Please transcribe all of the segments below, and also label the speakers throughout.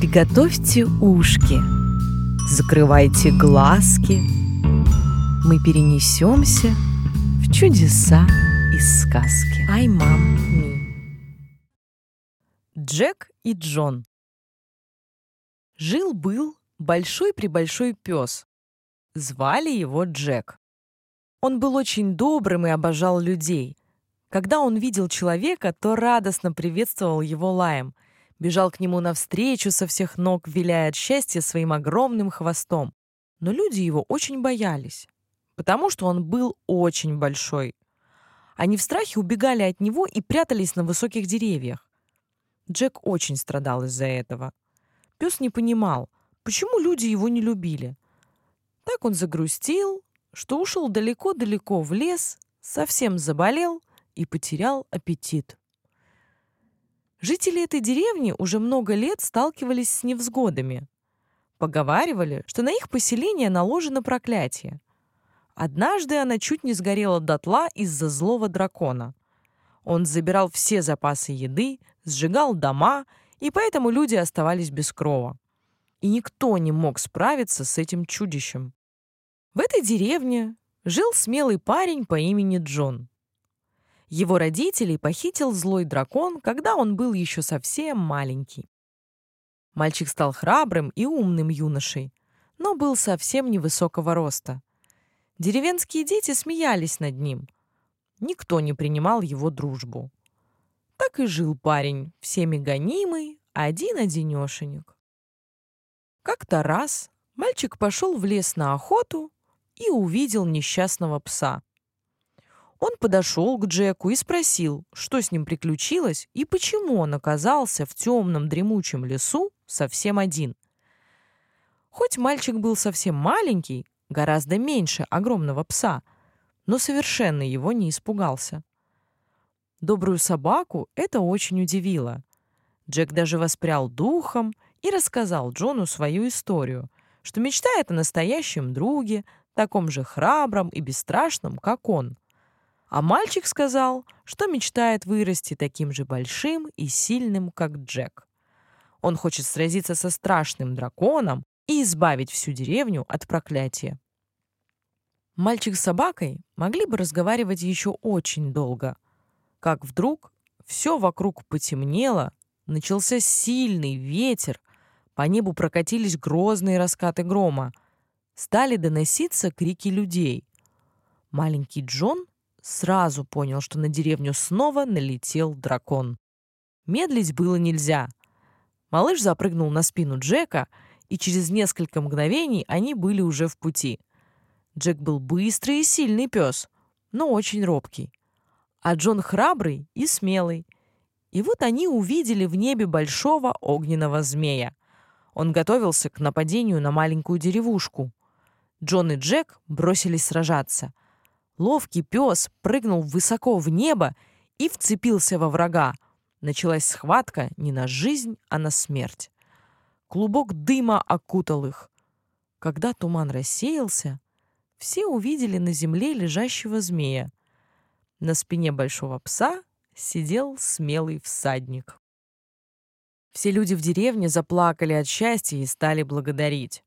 Speaker 1: Приготовьте ушки, закрывайте глазки. Мы перенесемся в чудеса из сказки. Ай, мам, ми. Джек и Джон. Жил-был большой-пребольшой пес. Звали его Джек. Он был очень добрым и обожал людей. Когда он видел человека, то радостно приветствовал его лаем, бежал к нему навстречу со всех ног, виляя от счастья своим огромным хвостом. Но люди его очень боялись, потому что он был очень большой. Они в страхе убегали от него и прятались на высоких деревьях. Джек очень страдал из-за этого. Пес не понимал, почему люди его не любили. Так он загрустил, что ушел далеко-далеко в лес, совсем заболел и потерял аппетит. Жители этой деревни уже много лет сталкивались с невзгодами. Поговаривали, что на их поселение наложено проклятие. Однажды она чуть не сгорела дотла из-за злого дракона. Он забирал все запасы еды, сжигал дома, и поэтому люди оставались без крова. И никто не мог справиться с этим чудищем. В этой деревне жил смелый парень по имени Джон. Его родителей похитил злой дракон, когда он был еще совсем маленький. Мальчик стал храбрым и умным юношей, но был совсем невысокого роста. Деревенские дети смеялись над ним. Никто не принимал его дружбу. Так и жил парень, всеми гонимый, один-одинешенек. Как-то раз мальчик пошел в лес на охоту и увидел несчастного пса. Он подошел к Джеку и спросил, что с ним приключилось и почему он оказался в темном дремучем лесу совсем один. Хоть мальчик был совсем маленький, гораздо меньше огромного пса, но совершенно его не испугался. Добрую собаку это очень удивило. Джек даже воспрял духом и рассказал Джону свою историю, что мечтает о настоящем друге, таком же храбром и бесстрашном, как он — а мальчик сказал, что мечтает вырасти таким же большим и сильным, как Джек. Он хочет сразиться со страшным драконом и избавить всю деревню от проклятия. Мальчик с собакой могли бы разговаривать еще очень долго. Как вдруг все вокруг потемнело, начался сильный ветер, по небу прокатились грозные раскаты грома. Стали доноситься крики людей. Маленький Джон сразу понял, что на деревню снова налетел дракон. Медлить было нельзя. Малыш запрыгнул на спину Джека, и через несколько мгновений они были уже в пути. Джек был быстрый и сильный пес, но очень робкий. А Джон храбрый и смелый. И вот они увидели в небе большого огненного змея. Он готовился к нападению на маленькую деревушку. Джон и Джек бросились сражаться. Ловкий пес прыгнул высоко в небо и вцепился во врага. Началась схватка не на жизнь, а на смерть. Клубок дыма окутал их. Когда туман рассеялся, все увидели на земле лежащего змея. На спине большого пса сидел смелый всадник. Все люди в деревне заплакали от счастья и стали благодарить.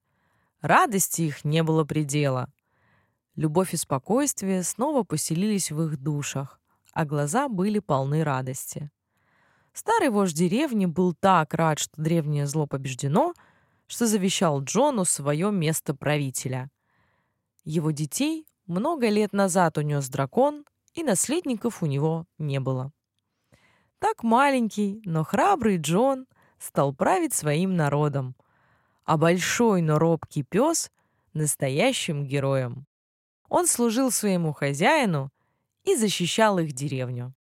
Speaker 1: Радости их не было предела. Любовь и спокойствие снова поселились в их душах, а глаза были полны радости. Старый вождь деревни был так рад, что древнее зло побеждено, что завещал Джону свое место правителя. Его детей много лет назад унес дракон, и наследников у него не было. Так маленький, но храбрый Джон стал править своим народом, а большой, но робкий пес — настоящим героем. Он служил своему хозяину и защищал их деревню.